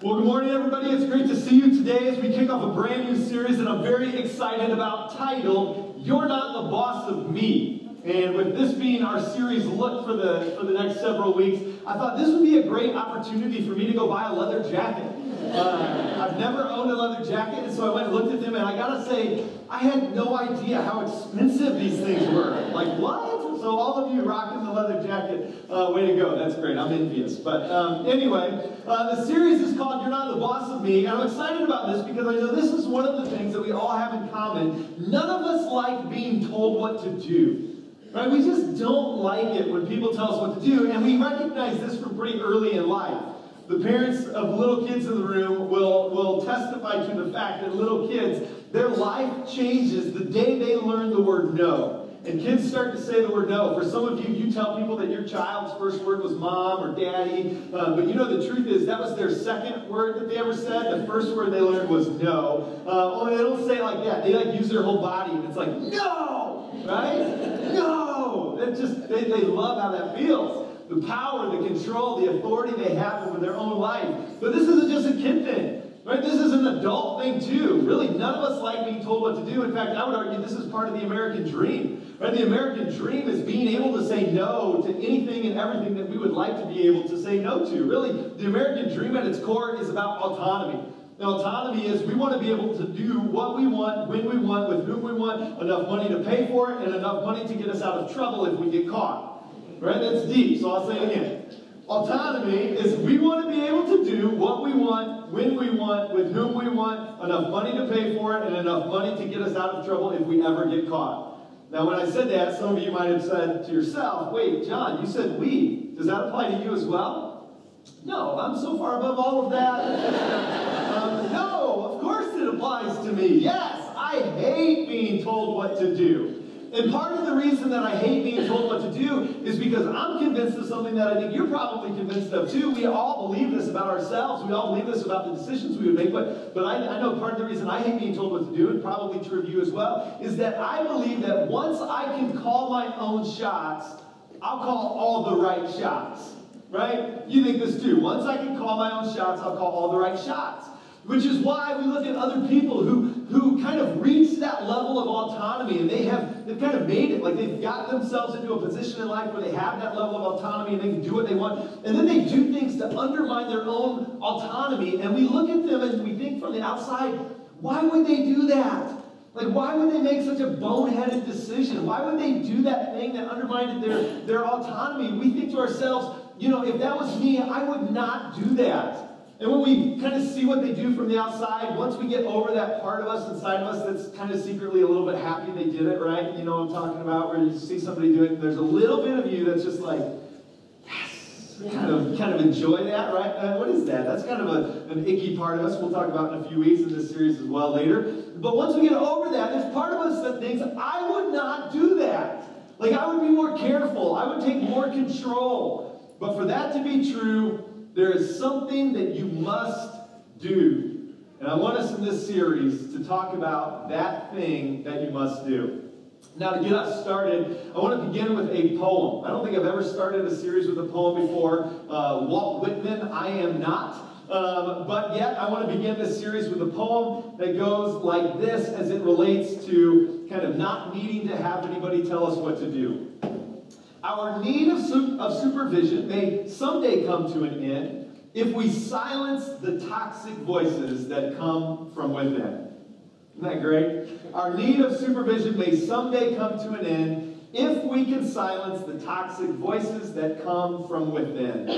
Well, good morning, everybody. It's great to see you today as we kick off a brand new series that I'm very excited about titled, You're Not the Boss of Me. And with this being our series look for the, for the next several weeks, I thought this would be a great opportunity for me to go buy a leather jacket. Uh, I've never owned a leather jacket, and so I went and looked at them, and I gotta say, I had no idea how expensive these things were. Like, what? So, all of you rocking the leather jacket, uh, way to go. That's great. I'm envious. But um, anyway, uh, the series is called You're Not the Boss of Me, and I'm excited about this because I know this is one of the things that we all have in common. None of us like being told what to do. Right? We just don't like it when people tell us what to do, and we recognize this from pretty early in life. The parents of little kids in the room will, will testify to the fact that little kids, their life changes the day they learn the word no. And kids start to say the word no. For some of you, you tell people that your child's first word was mom or daddy. Uh, but you know the truth is that was their second word that they ever said. The first word they learned was no. Uh, only they don't say like that. They like use their whole body. And it's like, no! Right? No! It just, they, they love how that feels the power, the control, the authority they have over their own life. But this isn't just a kid thing. Right? This is an adult thing too. Really, none of us like being told what to do. In fact, I would argue this is part of the American dream. Right? The American dream is being able to say no to anything and everything that we would like to be able to say no to. Really, the American dream at its core is about autonomy. Now, autonomy is we want to be able to do what we want, when we want, with whom we want, enough money to pay for it, and enough money to get us out of trouble if we get caught. Right? That's deep, so I'll say it again. Autonomy is we want to be able to do what we want, when we want, with whom we want, enough money to pay for it, and enough money to get us out of trouble if we ever get caught. Now, when I said that, some of you might have said to yourself, wait, John, you said we. Does that apply to you as well? No, I'm so far above all of that. um, no, of course it applies to me. Yes, I hate being told what to do. And part of the reason that I hate being told what to do is because I'm convinced of something that I think you're probably convinced of too. We all believe this about ourselves. We all believe this about the decisions we would make. But, but I, I know part of the reason I hate being told what to do, and probably true of you as well, is that I believe that once I can call my own shots, I'll call all the right shots. Right? You think this too. Once I can call my own shots, I'll call all the right shots. Which is why we look at other people who, who kind of reach that level of autonomy and they have they've kind of made it. Like they've got themselves into a position in life where they have that level of autonomy and they can do what they want. And then they do things to undermine their own autonomy. And we look at them and we think from the outside, why would they do that? Like, why would they make such a boneheaded decision? Why would they do that thing that undermined their, their autonomy? We think to ourselves, you know, if that was me, I would not do that. And when we kind of see what they do from the outside, once we get over that part of us inside of us that's kind of secretly a little bit happy they did it, right? You know what I'm talking about? Where you see somebody do it, there's a little bit of you that's just like, yes, kind of, kind of enjoy that, right? Uh, what is that? That's kind of a, an icky part of us. We'll talk about in a few weeks in this series as well later. But once we get over that, there's part of us that thinks, I would not do that. Like, I would be more careful. I would take more control. But for that to be true, there is something that you must do. And I want us in this series to talk about that thing that you must do. Now, to get us started, I want to begin with a poem. I don't think I've ever started a series with a poem before. Uh, Walt Whitman, I Am Not. Um, but yet, I want to begin this series with a poem that goes like this as it relates to kind of not needing to have anybody tell us what to do. Our need of, su- of supervision may someday come to an end if we silence the toxic voices that come from within. Isn't that great? Our need of supervision may someday come to an end if we can silence the toxic voices that come from within.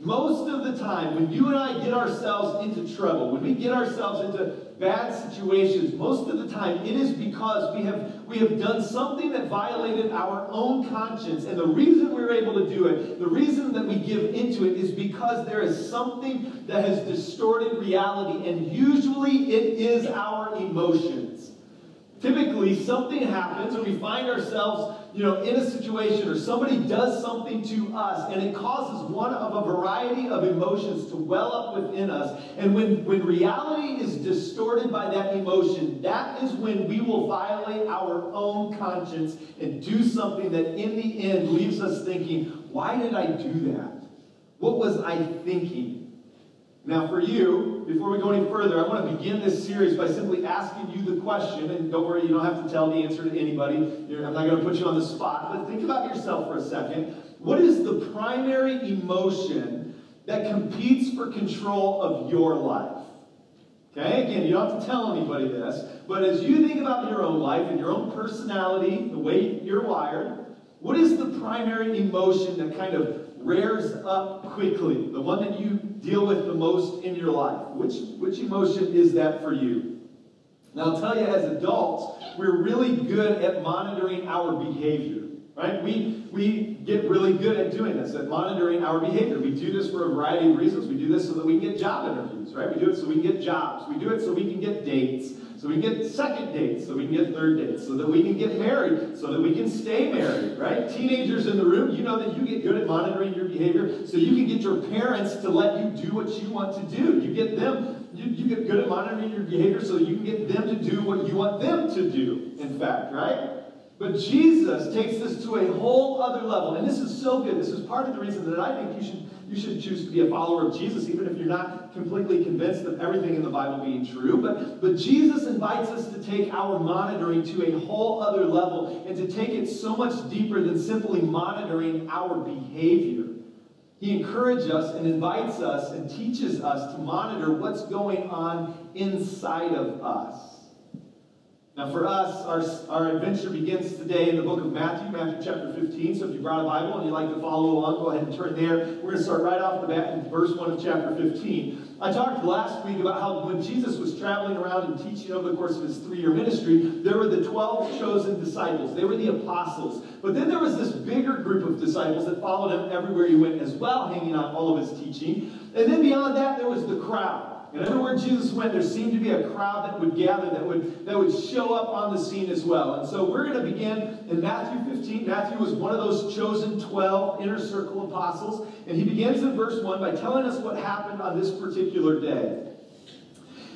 Most of the time, when you and I get ourselves into trouble, when we get ourselves into bad situations, most of the time it is because we have, we have done something that violated our own conscience. And the reason we're able to do it, the reason that we give into it, is because there is something that has distorted reality. And usually it is our emotions. Typically, something happens or we find ourselves, you know, in a situation or somebody does something to us and it causes one of a variety of emotions to well up within us. And when, when reality is distorted by that emotion, that is when we will violate our own conscience and do something that in the end leaves us thinking, why did I do that? What was I thinking? Now, for you, before we go any further, I want to begin this series by simply asking you the question, and don't worry, you don't have to tell the answer to anybody. I'm not going to put you on the spot, but think about yourself for a second. What is the primary emotion that competes for control of your life? Okay, again, you don't have to tell anybody this, but as you think about your own life and your own personality, the way you're wired, what is the primary emotion that kind of rears up quickly, the one that you deal with the most in your life? Which, which emotion is that for you? Now, I'll tell you, as adults, we're really good at monitoring our behavior. Right? We, we get really good at doing this, at monitoring our behavior. We do this for a variety of reasons. We do this so that we can get job interviews, right? We do it so we can get jobs. We do it so we can get dates, so we can get second dates, so we can get third dates, so that we can get married, so that we can stay married, right? Teenagers in the room, you know that you get good at monitoring your behavior so you can get your parents to let you do what you want to do. You get them, you, you get good at monitoring your behavior so you can get them to do what you want them to do, in fact, right? But Jesus takes this to a whole other level. And this is so good. This is part of the reason that I think you should, you should choose to be a follower of Jesus, even if you're not completely convinced of everything in the Bible being true. But, but Jesus invites us to take our monitoring to a whole other level and to take it so much deeper than simply monitoring our behavior. He encourages us and invites us and teaches us to monitor what's going on inside of us. Now, for us, our, our adventure begins today in the book of Matthew, Matthew chapter 15. So, if you brought a Bible and you'd like to follow along, go ahead and turn there. We're going to start right off the bat in verse 1 of chapter 15. I talked last week about how when Jesus was traveling around and teaching over the course of his three year ministry, there were the 12 chosen disciples. They were the apostles. But then there was this bigger group of disciples that followed him everywhere he went as well, hanging on all of his teaching. And then beyond that, there was the crowd. And everywhere Jesus went, there seemed to be a crowd that would gather, that would, that would show up on the scene as well. And so we're going to begin in Matthew 15. Matthew was one of those chosen 12 inner circle apostles. And he begins in verse 1 by telling us what happened on this particular day.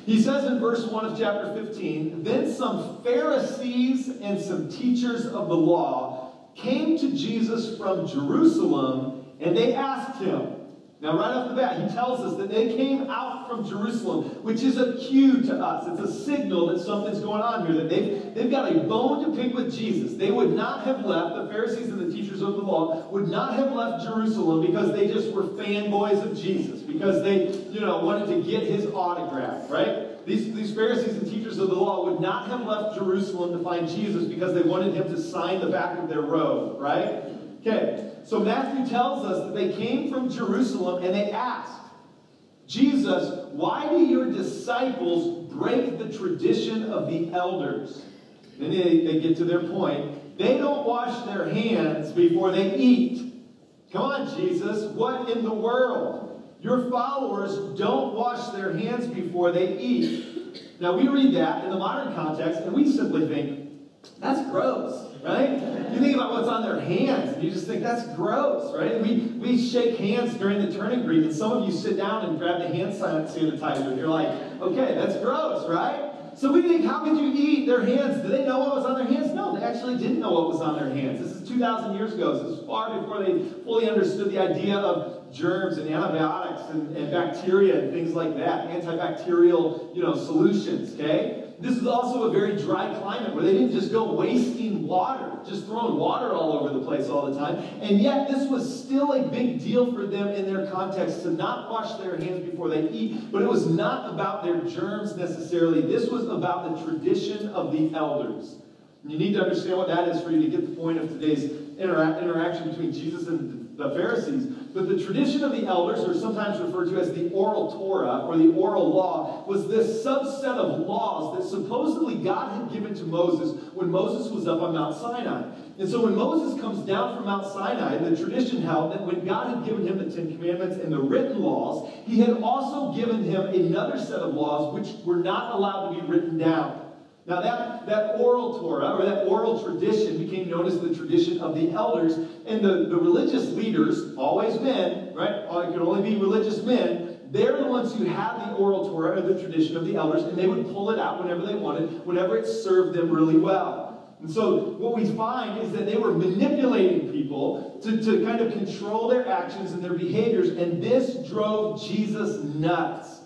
He says in verse 1 of chapter 15 Then some Pharisees and some teachers of the law came to Jesus from Jerusalem, and they asked him, now, right off the bat, he tells us that they came out from Jerusalem, which is a cue to us. It's a signal that something's going on here, that they've, they've got a bone to pick with Jesus. They would not have left, the Pharisees and the teachers of the law would not have left Jerusalem because they just were fanboys of Jesus, because they, you know, wanted to get his autograph, right? These, these Pharisees and teachers of the law would not have left Jerusalem to find Jesus because they wanted him to sign the back of their robe, right? Okay, so Matthew tells us that they came from Jerusalem and they asked, Jesus, why do your disciples break the tradition of the elders? Then they, they get to their point. They don't wash their hands before they eat. Come on, Jesus, what in the world? Your followers don't wash their hands before they eat. Now, we read that in the modern context, and we simply think, that's gross right? You think about what's on their hands, and you just think that's gross, right? We, we shake hands during the turning green, and some of you sit down and grab the hand sanitizer, and you're like, okay, that's gross, right? So we think, how could you eat their hands? Did they know what was on their hands? No, they actually didn't know what was on their hands. This is 2,000 years ago. This is far before they fully understood the idea of germs and antibiotics and, and bacteria and things like that, antibacterial, you know, solutions, okay? This is also a very dry climate where they didn't just go wasting water, just throwing water all over the place all the time. And yet, this was still a big deal for them in their context to not wash their hands before they eat. But it was not about their germs necessarily, this was about the tradition of the elders. You need to understand what that is for you to get the point of today's intera- interaction between Jesus and the Pharisees. But the tradition of the elders, or sometimes referred to as the oral Torah or the oral law, was this subset of laws that supposedly God had given to Moses when Moses was up on Mount Sinai. And so when Moses comes down from Mount Sinai, the tradition held that when God had given him the Ten Commandments and the written laws, he had also given him another set of laws which were not allowed to be written down. Now, that, that oral Torah, or that oral tradition, became known as the tradition of the elders. And the, the religious leaders, always men, right? Uh, it could only be religious men. They're the ones who had the oral Torah, or the tradition of the elders, and they would pull it out whenever they wanted, whenever it served them really well. And so what we find is that they were manipulating people to, to kind of control their actions and their behaviors, and this drove Jesus nuts.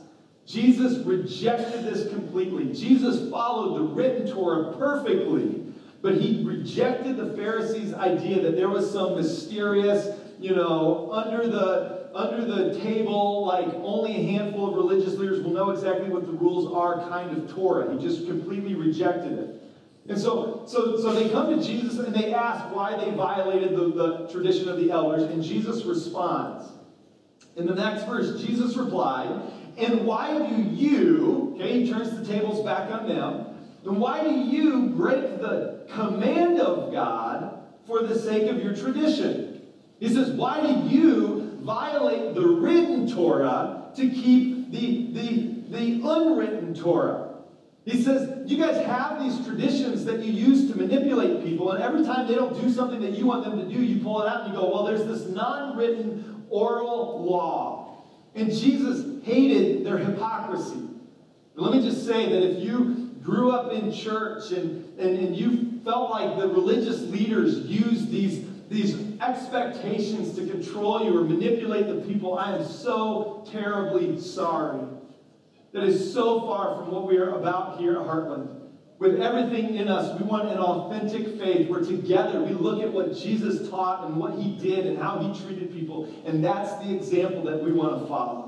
Jesus rejected this completely. Jesus followed the written Torah perfectly, but he rejected the Pharisees' idea that there was some mysterious, you know, under the under the table, like only a handful of religious leaders will know exactly what the rules are kind of Torah. He just completely rejected it. And so, so, so they come to Jesus and they ask why they violated the, the tradition of the elders, and Jesus responds. In the next verse, Jesus replied, And why do you, okay, he turns the tables back on them, then why do you break the command of God for the sake of your tradition? He says, Why do you violate the written Torah to keep the, the, the unwritten Torah? He says, You guys have these traditions that you use to manipulate people, and every time they don't do something that you want them to do, you pull it out and you go, Well, there's this non written oral law. And Jesus hated their hypocrisy. Let me just say that if you grew up in church and, and, and you felt like the religious leaders used these, these expectations to control you or manipulate the people, I am so terribly sorry that is so far from what we are about here at Heartland. With everything in us, we want an authentic faith where together we look at what Jesus taught and what he did and how he treated people, and that's the example that we want to follow.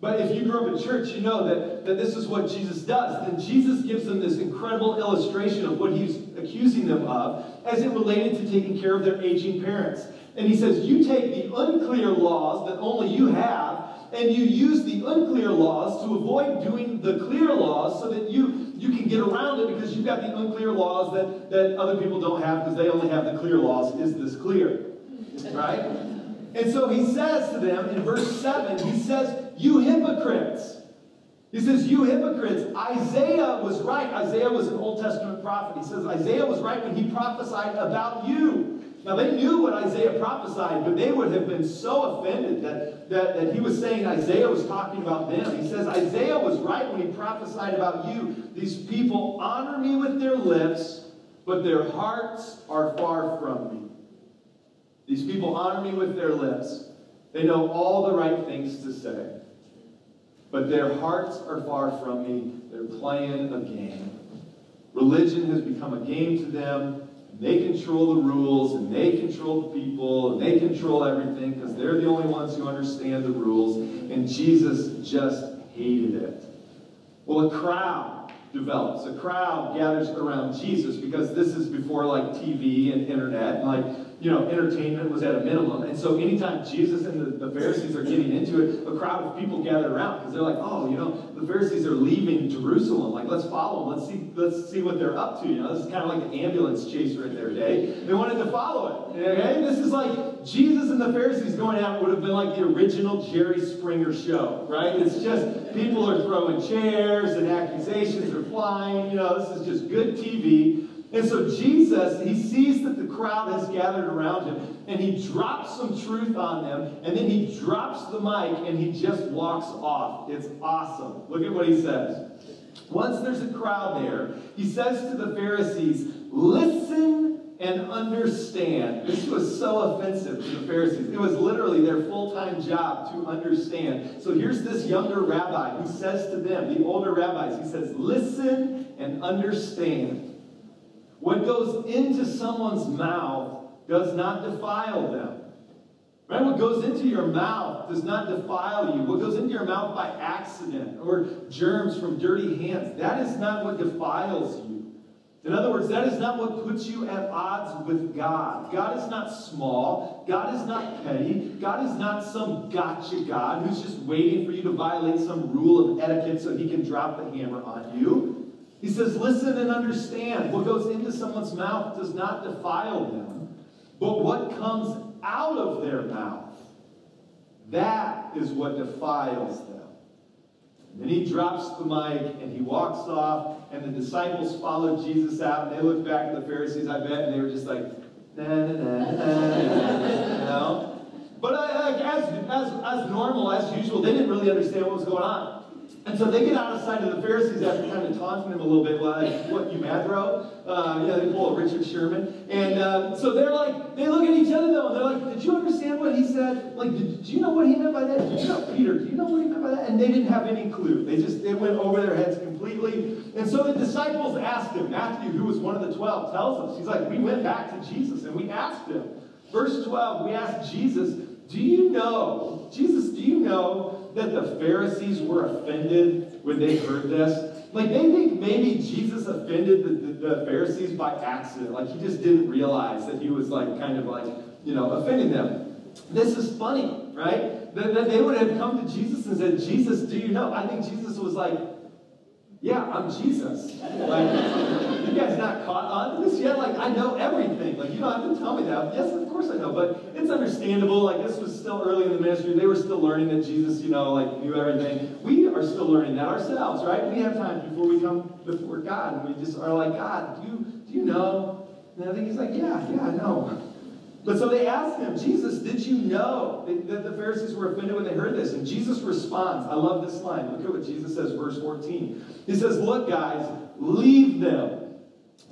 But if you grew up in church, you know that, that this is what Jesus does. Then Jesus gives them this incredible illustration of what he's accusing them of as it related to taking care of their aging parents. And he says, You take the unclear laws that only you have and you use the unclear laws to avoid doing the clear laws so that you, you can get around it because you've got the unclear laws that, that other people don't have because they only have the clear laws. Is this clear? Right? And so he says to them in verse 7, he says, You hypocrites. He says, You hypocrites. Isaiah was right. Isaiah was an Old Testament prophet. He says, Isaiah was right when he prophesied about you. Now, they knew what Isaiah prophesied, but they would have been so offended that, that, that he was saying Isaiah was talking about them. He says, Isaiah was right when he prophesied about you. These people honor me with their lips, but their hearts are far from me. These people honor me with their lips. They know all the right things to say, but their hearts are far from me. They're playing a game. Religion has become a game to them. They control the rules and they control the people and they control everything because they're the only ones who understand the rules. And Jesus just hated it. Well, a crowd develops. A crowd gathers around Jesus because this is before like TV and internet. And like you know, entertainment was at a minimum. And so anytime Jesus and the, the Pharisees are getting into it, a crowd of people gather around because they're like, oh, you know, the Pharisees are leaving Jerusalem. Like, let's follow them. Let's see, let's see what they're up to. You know, this is kind of like the ambulance chaser in their day. They wanted to follow it. Okay? This is like Jesus and the Pharisees going out would have been like the original Jerry Springer show, right? It's just people are throwing chairs and accusations are flying. You know, this is just good TV. And so Jesus, he sees that the crowd has gathered around him, and he drops some truth on them, and then he drops the mic and he just walks off. It's awesome. Look at what he says. Once there's a crowd there, he says to the Pharisees, Listen and understand. This was so offensive to the Pharisees. It was literally their full time job to understand. So here's this younger rabbi who says to them, the older rabbis, he says, Listen and understand. What goes into someone's mouth does not defile them. Right? What goes into your mouth does not defile you. What goes into your mouth by accident or germs from dirty hands, that is not what defiles you. In other words, that is not what puts you at odds with God. God is not small. God is not petty. God is not some gotcha God who's just waiting for you to violate some rule of etiquette so he can drop the hammer on you. He says, Listen and understand. What goes into someone's mouth does not defile them, but what comes out of their mouth, that is what defiles them. And then he drops the mic and he walks off, and the disciples follow Jesus out, and they look back at the Pharisees, I bet, and they were just like, nah, nah, nah, you know? But uh, like, as, as, as normal, as usual, they didn't really understand what was going on. And so they get out of sight of the Pharisees after kind of taunting them a little bit, like, what, you mad, bro? Uh, yeah, they pull a Richard Sherman. And uh, so they're like, they look at each other though, and they're like, did you understand what he said? Like, did you know what he meant by that? Did you know, Peter, do you know what he meant by that? And they didn't have any clue. They just, they went over their heads completely. And so the disciples asked him, Matthew, who was one of the twelve, tells us, he's like, we went back to Jesus and we asked him. Verse 12, we asked Jesus, do you know, Jesus, do you know that the Pharisees were offended when they heard this? Like, they think maybe Jesus offended the, the, the, Pharisees by accident. Like, he just didn't realize that he was, like, kind of like, you know, offending them. This is funny, right? That, that they would have come to Jesus and said, Jesus, do you know? I think Jesus was like, yeah, I'm Jesus. Like, you guys not caught on to this yet? Like, I know everything. Like, you don't have to tell me that. Yes, of course I know. But it's understandable. Like, this was still early in the ministry. They were still learning that Jesus, you know, like, knew everything. We are still learning that ourselves, right? We have time before we come before God, and we just are like, God, do you, do you know? And I think he's like, yeah, yeah, I know. But so they asked him, Jesus, did you know that the Pharisees were offended when they heard this? And Jesus responds. I love this line. Look at what Jesus says, verse 14. He says, Look, guys, leave them.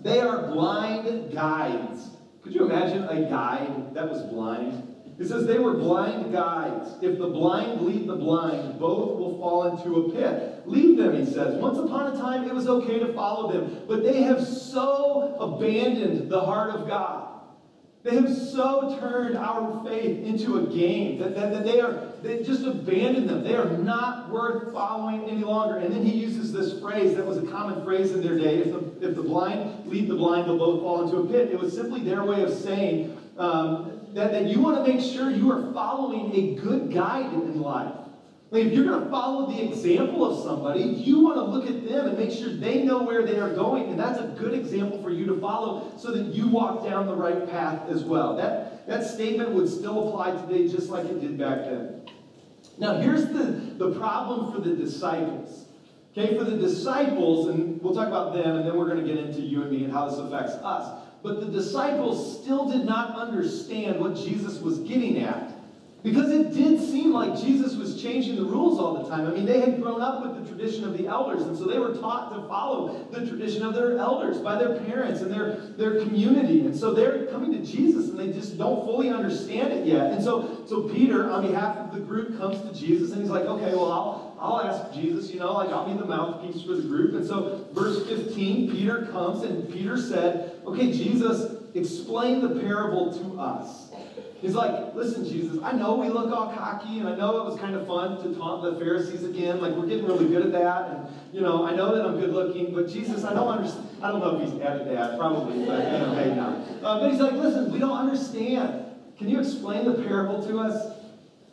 They are blind guides. Could you imagine a guide that was blind? He says they were blind guides. If the blind lead the blind, both will fall into a pit. Leave them, he says. Once upon a time, it was okay to follow them, but they have so abandoned the heart of God they have so turned our faith into a game that, that, that, they are they just abandoned them. They are not worth following any longer. And then he uses this phrase that was a common phrase in their day: "If the, if the blind lead the blind, they'll both fall into a pit." It was simply their way of saying um, that, that you want to make sure you are following a good guide in life. Like if you're going to follow the example of somebody, you want to look at them and make sure they know where they are going. And that's a good example for you to follow so that you walk down the right path as well. That, that statement would still apply today just like it did back then. Now, here's the, the problem for the disciples. Okay, for the disciples, and we'll talk about them, and then we're going to get into you and me and how this affects us. But the disciples still did not understand what Jesus was getting at. Because it did seem like Jesus was changing the rules all the time. I mean, they had grown up with the tradition of the elders, and so they were taught to follow the tradition of their elders by their parents and their, their community. And so they're coming to Jesus and they just don't fully understand it yet. And so, so Peter, on behalf of the group, comes to Jesus and he's like, okay, well, I'll, I'll ask Jesus, you know, like I'll be the mouthpiece for the group. And so, verse 15, Peter comes and Peter said, okay, Jesus, explain the parable to us. He's like, listen, Jesus, I know we look all cocky, and I know it was kind of fun to taunt the Pharisees again. Like, we're getting really good at that. And, you know, I know that I'm good looking, but Jesus, I don't understand. I don't know if he's added that, probably, but, you know, hey, now. Uh, but he's like, listen, we don't understand. Can you explain the parable to us?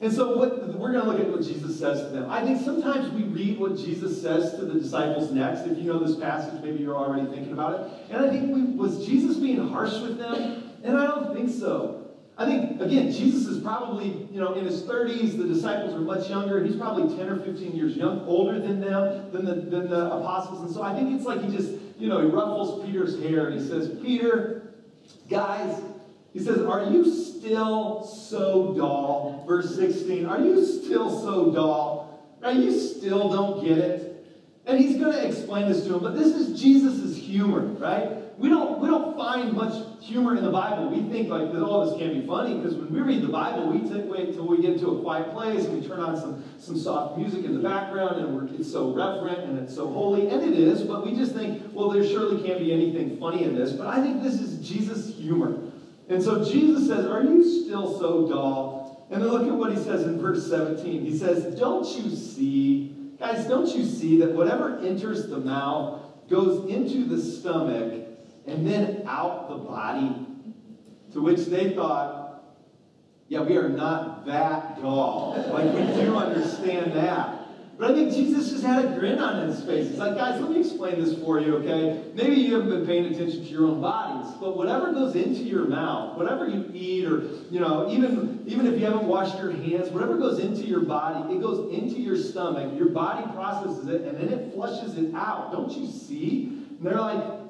And so what, we're going to look at what Jesus says to them. I think sometimes we read what Jesus says to the disciples next. If you know this passage, maybe you're already thinking about it. And I think we, was Jesus being harsh with them? And I don't think so. I think, again, Jesus is probably, you know, in his 30s. The disciples are much younger. He's probably 10 or 15 years young, older than them, than the, than the apostles. And so I think it's like he just, you know, he ruffles Peter's hair and he says, Peter, guys, he says, Are you still so dull? Verse 16, Are you still so dull? Are you still don't get it? And he's going to explain this to him, but this is Jesus' humor, right? we don't, we don't find much humor in the Bible. We think like that all this can't be funny because when we read the Bible, we wait till we get to a quiet place and we turn on some, some soft music in the background and it's so reverent and it's so holy. And it is, but we just think, well, there surely can't be anything funny in this. But I think this is Jesus' humor. And so Jesus says, Are you still so dull? And then look at what he says in verse 17. He says, Don't you see, guys, don't you see that whatever enters the mouth goes into the stomach and then out the body. To which they thought, yeah, we are not that dull. Like, we do understand that. But I think Jesus just had a grin on his face. He's like, guys, let me explain this for you, okay? Maybe you haven't been paying attention to your own bodies, but whatever goes into your mouth, whatever you eat, or, you know, even, even if you haven't washed your hands, whatever goes into your body, it goes into your stomach. Your body processes it, and then it flushes it out. Don't you see? And they're like,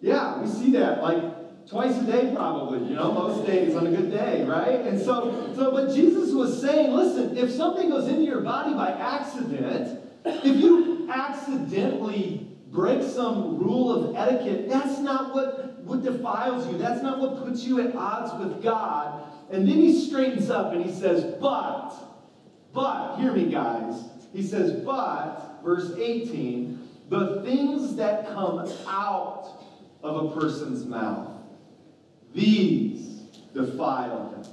yeah, we see that like twice a day probably, you know, most days on a good day, right? And so, so what Jesus was saying, listen, if something goes into your body by accident, if you accidentally break some rule of etiquette, that's not what, what defiles you. That's not what puts you at odds with God. And then he straightens up and he says, But, but, hear me, guys. He says, But, verse 18, the things that come out of a person's mouth, these defile him.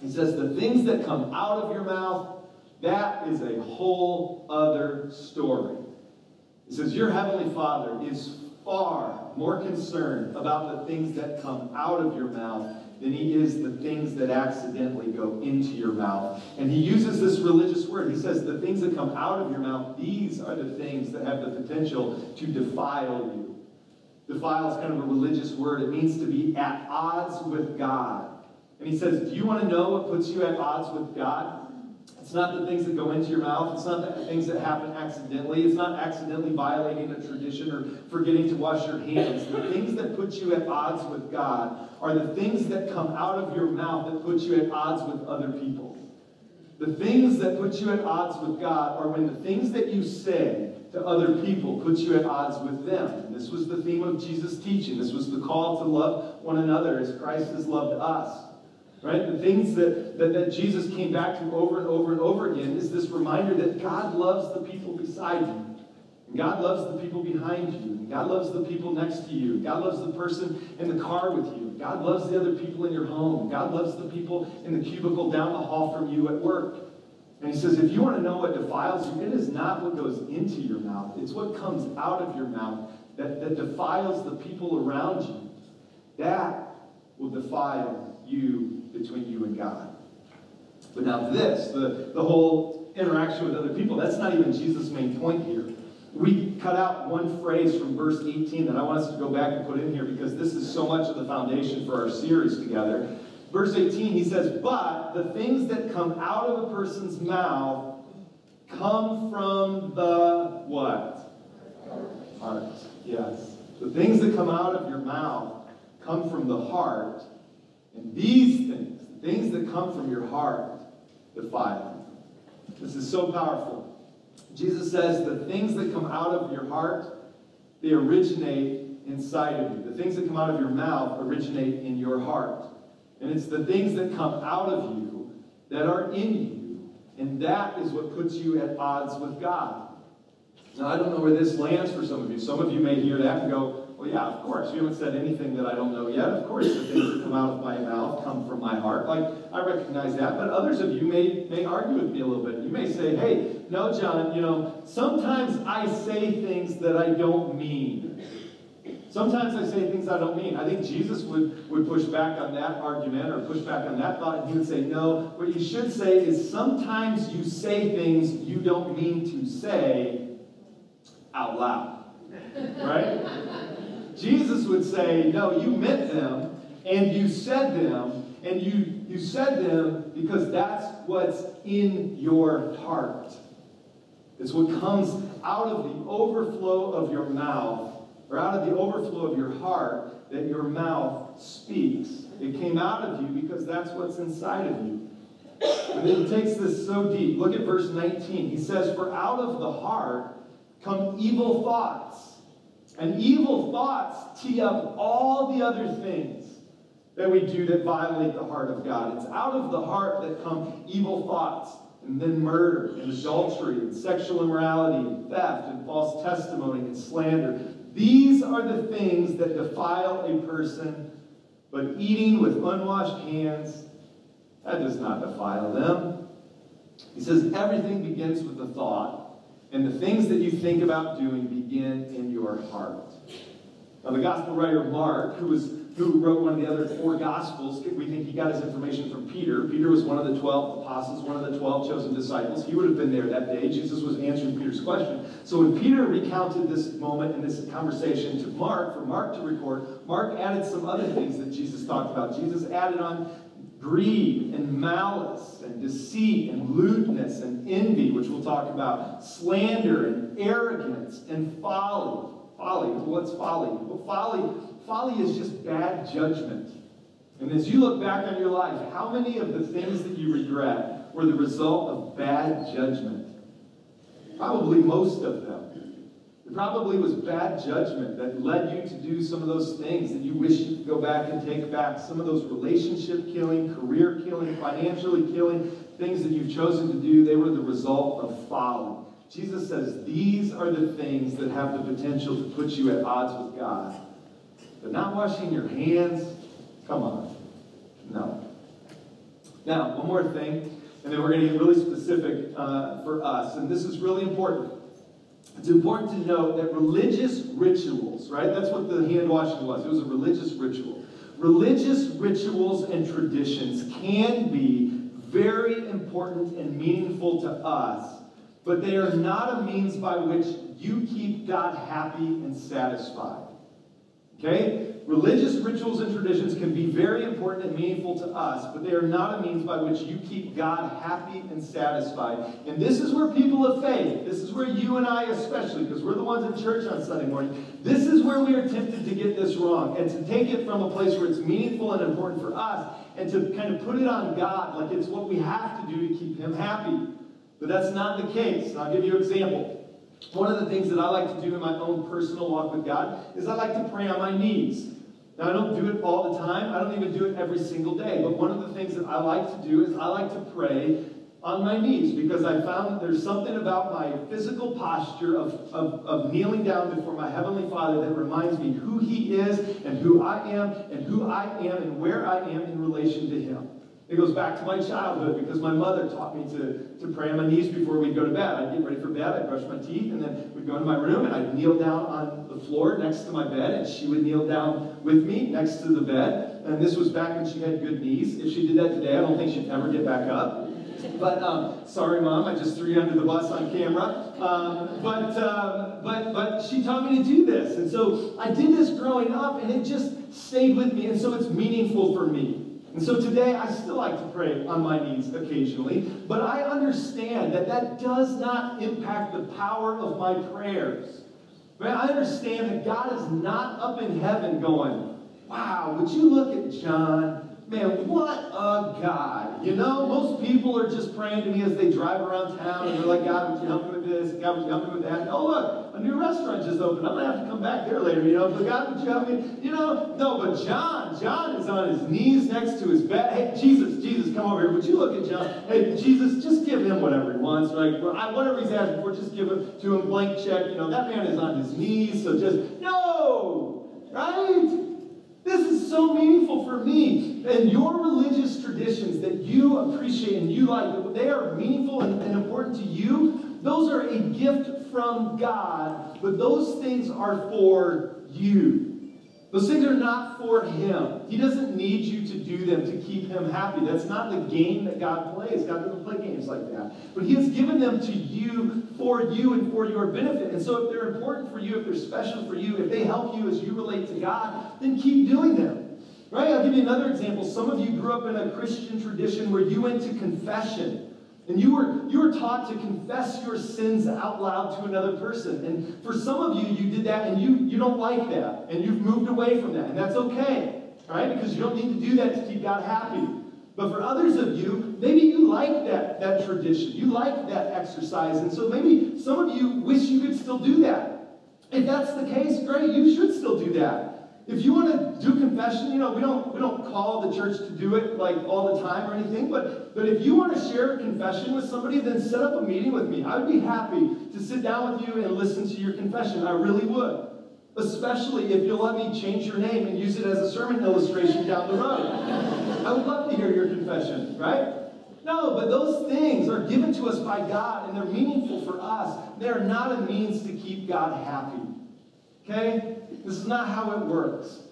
He says, The things that come out of your mouth, that is a whole other story. He says, Your heavenly Father is far more concerned about the things that come out of your mouth than he is the things that accidentally go into your mouth. And he uses this religious word. He says, The things that come out of your mouth, these are the things that have the potential to defile you. Defile is kind of a religious word. It means to be at odds with God. And he says, Do you want to know what puts you at odds with God? It's not the things that go into your mouth. It's not the things that happen accidentally. It's not accidentally violating a tradition or forgetting to wash your hands. The things that put you at odds with God are the things that come out of your mouth that put you at odds with other people. The things that put you at odds with God are when the things that you say to other people put you at odds with them. And this was the theme of Jesus' teaching. This was the call to love one another as Christ has loved us. Right? The things that, that, that Jesus came back to over and over and over again is this reminder that God loves the people beside you. God loves the people behind you. God loves the people next to you. God loves the person in the car with you. God loves the other people in your home. God loves the people in the cubicle down the hall from you at work. And he says, if you want to know what defiles you, it is not what goes into your mouth. It's what comes out of your mouth that, that defiles the people around you. That will defile you between you and God. But now, this, the, the whole interaction with other people, that's not even Jesus' main point here. We cut out one phrase from verse 18 that I want us to go back and put in here because this is so much of the foundation for our series together. Verse 18, he says, But the things that come out of a person's mouth come from the what? Heart. Yes. The things that come out of your mouth come from the heart. And these things, the things that come from your heart, defile. This is so powerful. Jesus says the things that come out of your heart, they originate inside of you. The things that come out of your mouth originate in your heart. And it's the things that come out of you that are in you. And that is what puts you at odds with God. Now, I don't know where this lands for some of you. Some of you may hear that and go, well, yeah, of course. You haven't said anything that I don't know yet. Of course, the things that come out of my mouth come from my heart. Like, I recognize that. But others of you may, may argue with me a little bit. You may say, hey, no, John, you know, sometimes I say things that I don't mean. Sometimes I say things I don't mean. I think Jesus would, would push back on that argument or push back on that thought, and he would say, No, what you should say is sometimes you say things you don't mean to say out loud. Right? Jesus would say, No, you meant them and you said them, and you, you said them because that's what's in your heart. It's what comes out of the overflow of your mouth, or out of the overflow of your heart, that your mouth speaks. It came out of you because that's what's inside of you. And then he takes this so deep. Look at verse 19. He says, For out of the heart come evil thoughts and evil thoughts tee up all the other things that we do that violate the heart of God. It's out of the heart that come evil thoughts, and then murder, and adultery, and sexual immorality, and theft, and false testimony, and slander. These are the things that defile a person, but eating with unwashed hands, that does not defile them. He says everything begins with the thought. And the things that you think about doing begin in your heart. Now, the gospel writer Mark, who was who wrote one of the other four gospels, we think he got his information from Peter. Peter was one of the 12 apostles, one of the 12 chosen disciples. He would have been there that day. Jesus was answering Peter's question. So when Peter recounted this moment and this conversation to Mark, for Mark to record, Mark added some other things that Jesus talked about. Jesus added on greed and malice and deceit and lewdness and envy, which we'll talk about, slander and arrogance and folly. Folly, what's folly? Well, folly, folly is just bad judgment. And as you look back on your life, how many of the things that you regret were the result of bad judgment? Probably most of them. Probably was bad judgment that led you to do some of those things that you wish you could go back and take back. Some of those relationship killing, career killing, financially killing, things that you've chosen to do, they were the result of folly. Jesus says these are the things that have the potential to put you at odds with God. But not washing your hands, come on. No. Now, one more thing, and then we're going to get really specific uh, for us. And this is really important. It's important to note that religious rituals, right? That's what the hand washing was. It was a religious ritual. Religious rituals and traditions can be very important and meaningful to us, but they are not a means by which you keep God happy and satisfied. Okay? Religious rituals and traditions can be very important and meaningful to us, but they are not a means by which you keep God happy and satisfied. And this is where people of faith, this is where you and I especially, because we're the ones in church on Sunday morning, this is where we are tempted to get this wrong and to take it from a place where it's meaningful and important for us and to kind of put it on God like it's what we have to do to keep Him happy. But that's not the case. I'll give you an example. One of the things that I like to do in my own personal walk with God is I like to pray on my knees. Now, I don't do it all the time. I don't even do it every single day. But one of the things that I like to do is I like to pray on my knees because I found that there's something about my physical posture of, of, of kneeling down before my Heavenly Father that reminds me who He is and who I am and who I am and where I am in relation to Him. It goes back to my childhood because my mother taught me to, to pray on my knees before we'd go to bed. I'd get ready for bed, I'd brush my teeth, and then we'd go into my room and I'd kneel down on the floor next to my bed, and she would kneel down with me next to the bed. And this was back when she had good knees. If she did that today, I don't think she'd ever get back up. But um, sorry, mom, I just threw you under the bus on camera. Um, but um, but but she taught me to do this, and so I did this growing up, and it just stayed with me, and so it's meaningful for me. And so today, I still like to pray on my knees occasionally, but I understand that that does not impact the power of my prayers. I understand that God is not up in heaven going, wow, would you look at John? Man, what a God. You know, most people are just praying to me as they drive around town and they're like, God, would you help me with this? God, would you help me with that? Oh, look, a new restaurant just opened. I'm going to have to come back there later, you know. But God, would you help me? You know, no, but John, John is on his knees next to his bed. Hey, Jesus, Jesus, come over here. Would you look at John? Hey, Jesus, just give him whatever he wants, right? Whatever he's asking for, just give him to him blank check. You know, that man is on his knees, so just, no, right? This is so meaningful for me. And your religious traditions that you appreciate and you like, they are meaningful and, and important to you. Those are a gift from God, but those things are for you. Those things are not for him. He doesn't need you to do them to keep him happy. That's not the game that God plays. God doesn't play games like that. But he has given them to you for you and for your benefit. And so if they're important for you, if they're special for you, if they help you as you relate to God, then keep doing them. Right? I'll give you another example. Some of you grew up in a Christian tradition where you went to confession. And you were, you were taught to confess your sins out loud to another person. And for some of you, you did that and you, you don't like that. And you've moved away from that. And that's okay, right? Because you don't need to do that to keep God happy. But for others of you, maybe you like that, that tradition. You like that exercise. And so maybe some of you wish you could still do that. If that's the case, great, you should still do that. If you want to do confession, you know, we don't we don't call the church to do it like all the time or anything, but but if you want to share a confession with somebody, then set up a meeting with me. I would be happy to sit down with you and listen to your confession. I really would. Especially if you'll let me change your name and use it as a sermon illustration down the road. I would love to hear your confession, right? No, but those things are given to us by God and they're meaningful for us. They are not a means to keep God happy. Okay? This is not how it works.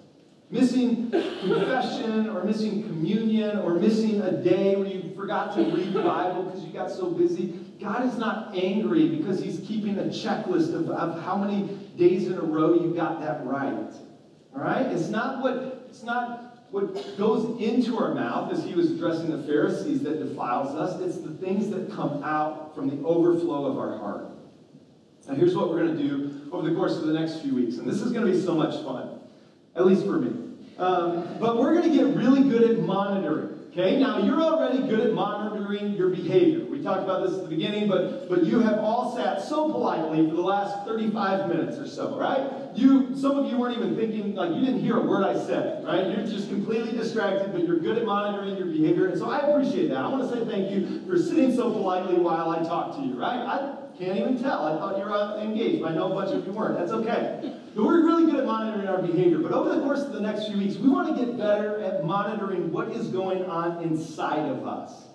Missing confession or missing communion or missing a day where you forgot to read the Bible because you got so busy. God is not angry because He's keeping a checklist of, of how many days in a row you got that right. All right? It's not what it's not what goes into our mouth as he was addressing the Pharisees that defiles us. It's the things that come out from the overflow of our heart. Now, here's what we're going to do over the course of the next few weeks. And this is going to be so much fun, at least for me. Um, but we're going to get really good at monitoring. Okay, now you're already good at monitoring your behavior. We talked about this at the beginning, but but you have all sat so politely for the last 35 minutes or so, right? You some of you weren't even thinking, like you didn't hear a word I said, right? You're just completely distracted, but you're good at monitoring your behavior. And so I appreciate that. I want to say thank you for sitting so politely while I talk to you, right? I can't even tell. I thought you were engaged. But I know a bunch of you weren't. That's okay. But we're really good at monitoring our behavior. But over the course of the next few weeks, we want to get better at monitoring what is going on inside of us.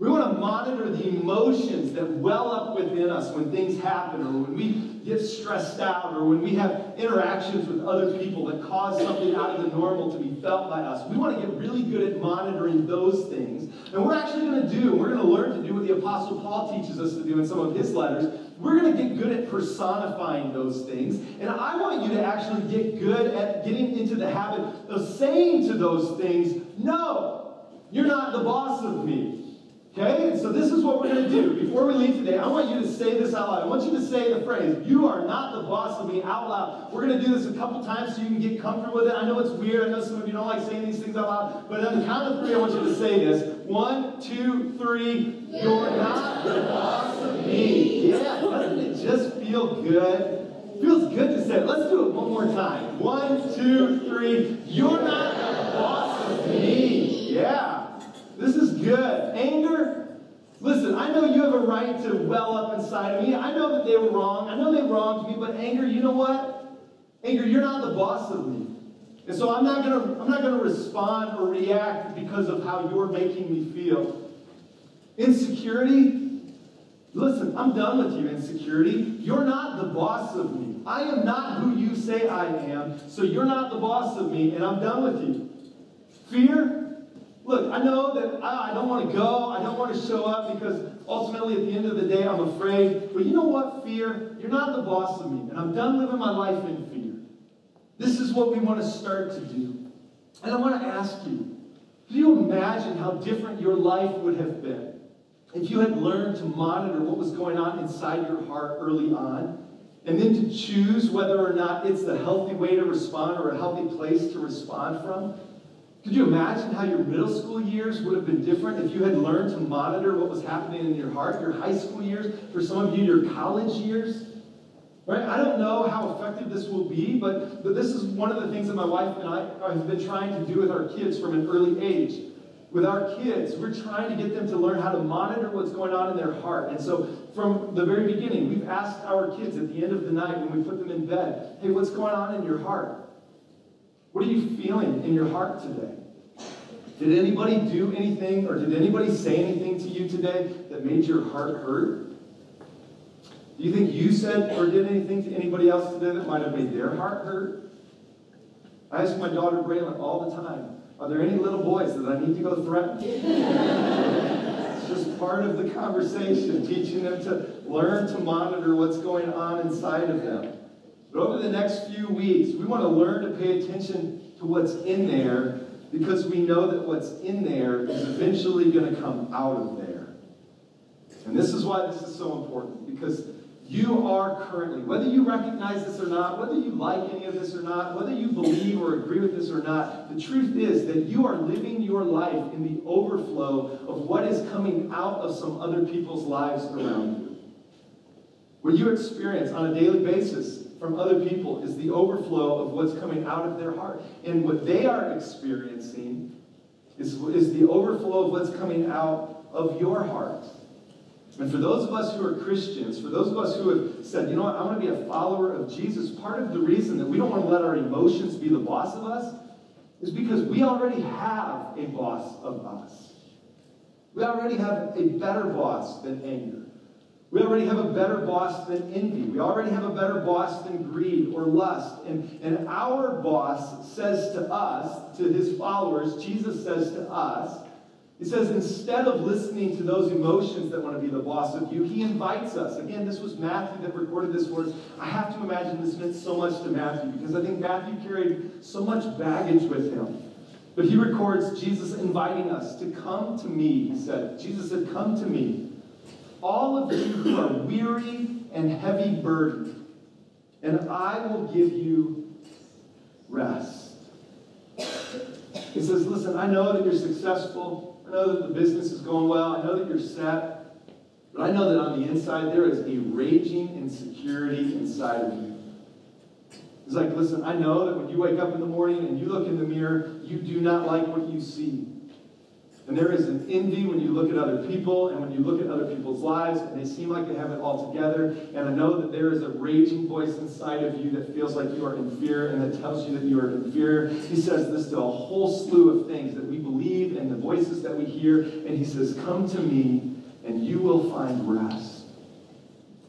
We want to monitor the emotions that well up within us when things happen or when we get stressed out or when we have interactions with other people that cause something out of the normal to be felt by us. We want to get really good at monitoring those things. And we're actually going to do, we're going to learn to do what the Apostle Paul teaches us to do in some of his letters. We're going to get good at personifying those things. And I want you to actually get good at getting into the habit of saying to those things, no, you're not the boss of me. Okay? So this is what we're going to do. Before we leave today, I want you to say this out loud. I want you to say the phrase, You are not the boss of me, out loud. We're going to do this a couple times so you can get comfortable with it. I know it's weird. I know some of you don't like saying these things out loud. But on the count of three, I want you to say this. One, two, three. You're not the boss of me. Yeah, doesn't it just feel good? Feels good to say it. Let's do it one more time. One, two, three. You're not the boss of me. Yeah. This is good. Anger, listen, I know you have a right to well up inside of me. I know that they were wrong. I know they wronged me, but anger, you know what? Anger, you're not the boss of me. And so I'm not gonna I'm not gonna respond or react because of how you're making me feel. Insecurity, listen, I'm done with you, insecurity. You're not the boss of me. I am not who you say I am, so you're not the boss of me, and I'm done with you. Fear, Look, I know that I, don't want to go. I don't want to show up because ultimately at the end of the day, I'm afraid. But you know what, fear? You're not the boss of me. And I'm done living my life in fear. This is what we want to start to do. And I want to ask you can you imagine how different your life would have been if you had learned to monitor what was going on inside your heart early on? And then to choose whether or not it's the healthy way to respond or a healthy place to respond from? Could you imagine how your middle school years would have been different if you had learned to monitor what was happening in your heart, your high school years, for some of you, your college years? Right? I don't know how effective this will be, but, but this is one of the things that my wife and I have been trying to do with our kids from an early age. With our kids, we're trying to get them to learn how to monitor what's going on in their heart. And so, from the very beginning, we've asked our kids at the end of the night when we put them in bed, hey, what's going on in your heart? What are you feeling in your heart today? Did anybody do anything or did anybody say anything to you today that made your heart hurt? Do you think you said or did anything to anybody else today that might have made their heart hurt? I ask my daughter Braylon all the time, are there any little boys that I need to go threaten? it's just part of the conversation, teaching them to learn to monitor what's going on inside of them. But over the next few weeks, we want to learn to pay attention to what's in there because we know that what's in there is eventually going to come out of there. And this is why this is so important because you are currently, whether you recognize this or not, whether you like any of this or not, whether you believe or agree with this or not, the truth is that you are living your life in the overflow of what is coming out of some other people's lives around you. What you experience on a daily basis from other people is the overflow of what's coming out of their heart. And what they are experiencing is, is the overflow of what's coming out of your heart. And for those of us who are Christians, for those of us who have said, you know what, I want to be a follower of Jesus, part of the reason that we don't want to let our emotions be the boss of us is because we already have a boss of us. We already have a better boss than anger. We already have a better boss than envy. We already have a better boss than greed or lust. And, and our boss says to us, to his followers, Jesus says to us, he says, instead of listening to those emotions that want to be the boss of you, he invites us. Again, this was Matthew that recorded this words. I have to imagine this meant so much to Matthew because I think Matthew carried so much baggage with him. But he records Jesus inviting us to come to me, he said. Jesus said, Come to me all of you who are weary and heavy burdened, and I will give you rest. He says, Listen, I know that you're successful. I know that the business is going well. I know that you're set. But I know that on the inside, there is a raging insecurity inside of you. He's like, Listen, I know that when you wake up in the morning and you look in the mirror, you do not like what you see. And there is an envy when you look at other people and when you look at other people's lives and they seem like they have it all together. And I know that there is a raging voice inside of you that feels like you are inferior and that tells you that you are inferior. He says this to a whole slew of things that we believe and the voices that we hear. And he says, Come to me and you will find rest.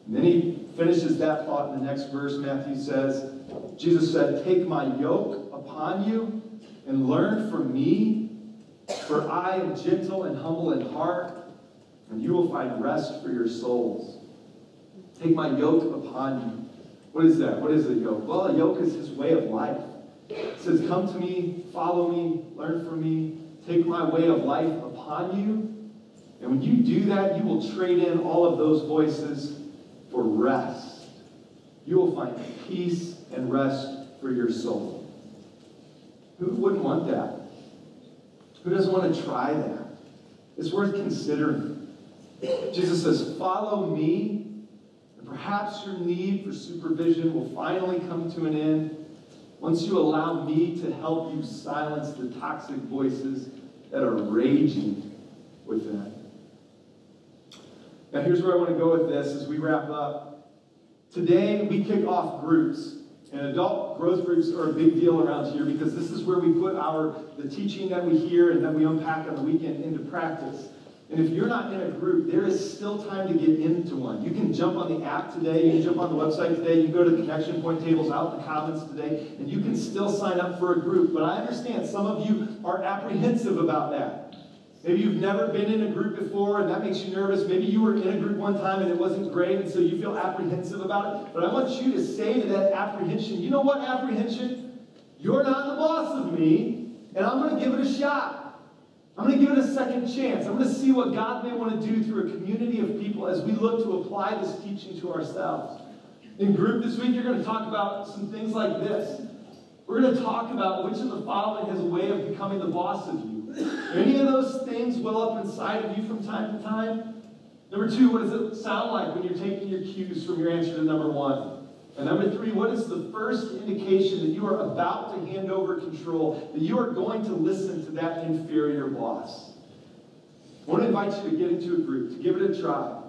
And then he finishes that thought in the next verse. Matthew says, Jesus said, Take my yoke upon you and learn from me for I am gentle and humble in heart, and you will find rest for your souls. Take my yoke upon you. What is that? What is a yoke? Well, a yoke is his way of life. It says, Come to me, follow me, learn from me, take my way of life upon you. And when you do that, you will trade in all of those voices for rest. You will find peace and rest for your soul. Who wouldn't want that? Who doesn't want to try that? It's worth considering. Jesus says, Follow me, and perhaps your need for supervision will finally come to an end once you allow me to help you silence the toxic voices that are raging within. Now, here's where I want to go with this as we wrap up. Today, we kick off groups. And adult growth groups are a big deal around here because this is where we put our the teaching that we hear and that we unpack on the weekend into practice. And if you're not in a group, there is still time to get into one. You can jump on the app today, you can jump on the website today, you can go to the connection point tables out in the commons today, and you can still sign up for a group. But I understand some of you are apprehensive about that. Maybe you've never been in a group before and that makes you nervous. Maybe you were in a group one time and it wasn't great and so you feel apprehensive about it. But I want you to say to that apprehension, you know what, apprehension? You're not the boss of me and I'm going to give it a shot. I'm going to give it a second chance. I'm going to see what God may want to do through a community of people as we look to apply this teaching to ourselves. In group this week, you're going to talk about some things like this. We're going to talk about which of the following has a way of becoming the boss of you. Any of those things well up inside of you from time to time? Number two, what does it sound like when you're taking your cues from your answer to number one? And number three, what is the first indication that you are about to hand over control, that you are going to listen to that inferior boss? I want to invite you to get into a group, to give it a try.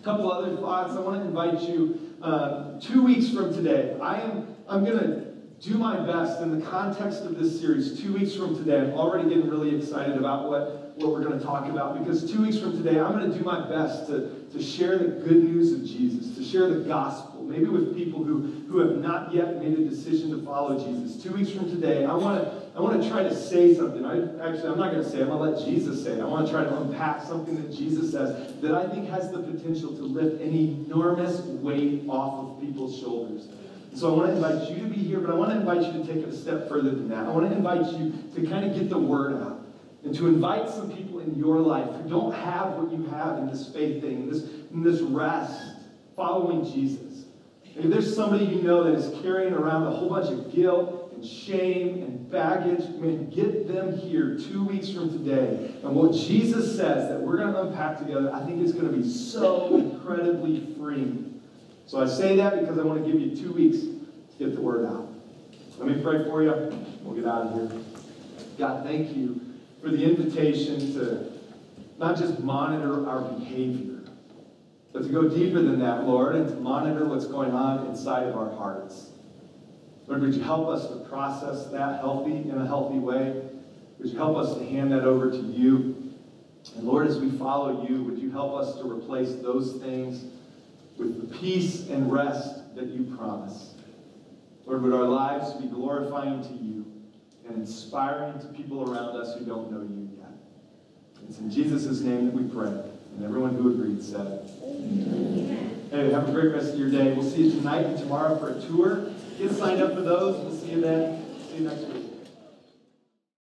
A couple other thoughts. I want to invite you uh, two weeks from today. I am I'm going to do my best in the context of this series, two weeks from today. I'm already getting really excited about what, what we're going to talk about because two weeks from today, I'm going to do my best to, to share the good news of Jesus, to share the gospel, maybe with people who, who have not yet made a decision to follow Jesus. Two weeks from today, I want to I want to try to say something. I, actually, I'm not going to say. I'm going to let Jesus say it. I want to try to unpack something that Jesus says that I think has the potential to lift an enormous weight off of people's shoulders. So I want to invite you to be here, but I want to invite you to take it a step further than that. I want to invite you to kind of get the word out and to invite some people in your life who don't have what you have in this faith thing, in this, in this rest, following Jesus. If there's somebody you know that is carrying around a whole bunch of guilt and shame and baggage. Man, get them here two weeks from today. And what Jesus says that we're going to unpack together, I think is going to be so incredibly freeing. So I say that because I want to give you two weeks to get the word out. Let me pray for you. We'll get out of here. God, thank you for the invitation to not just monitor our behavior, but to go deeper than that, Lord, and to monitor what's going on inside of our hearts. Lord, would you help us to process that healthy in a healthy way? Would you help us to hand that over to you? And Lord, as we follow you, would you help us to replace those things with the peace and rest that you promise. Lord, would our lives be glorifying to you and inspiring to people around us who don't know you yet. It's in Jesus' name that we pray. And everyone who agreed said, Amen. Hey, have a great rest of your day. We'll see you tonight and tomorrow for a tour. Get signed up for those. We'll see you then. See you next week.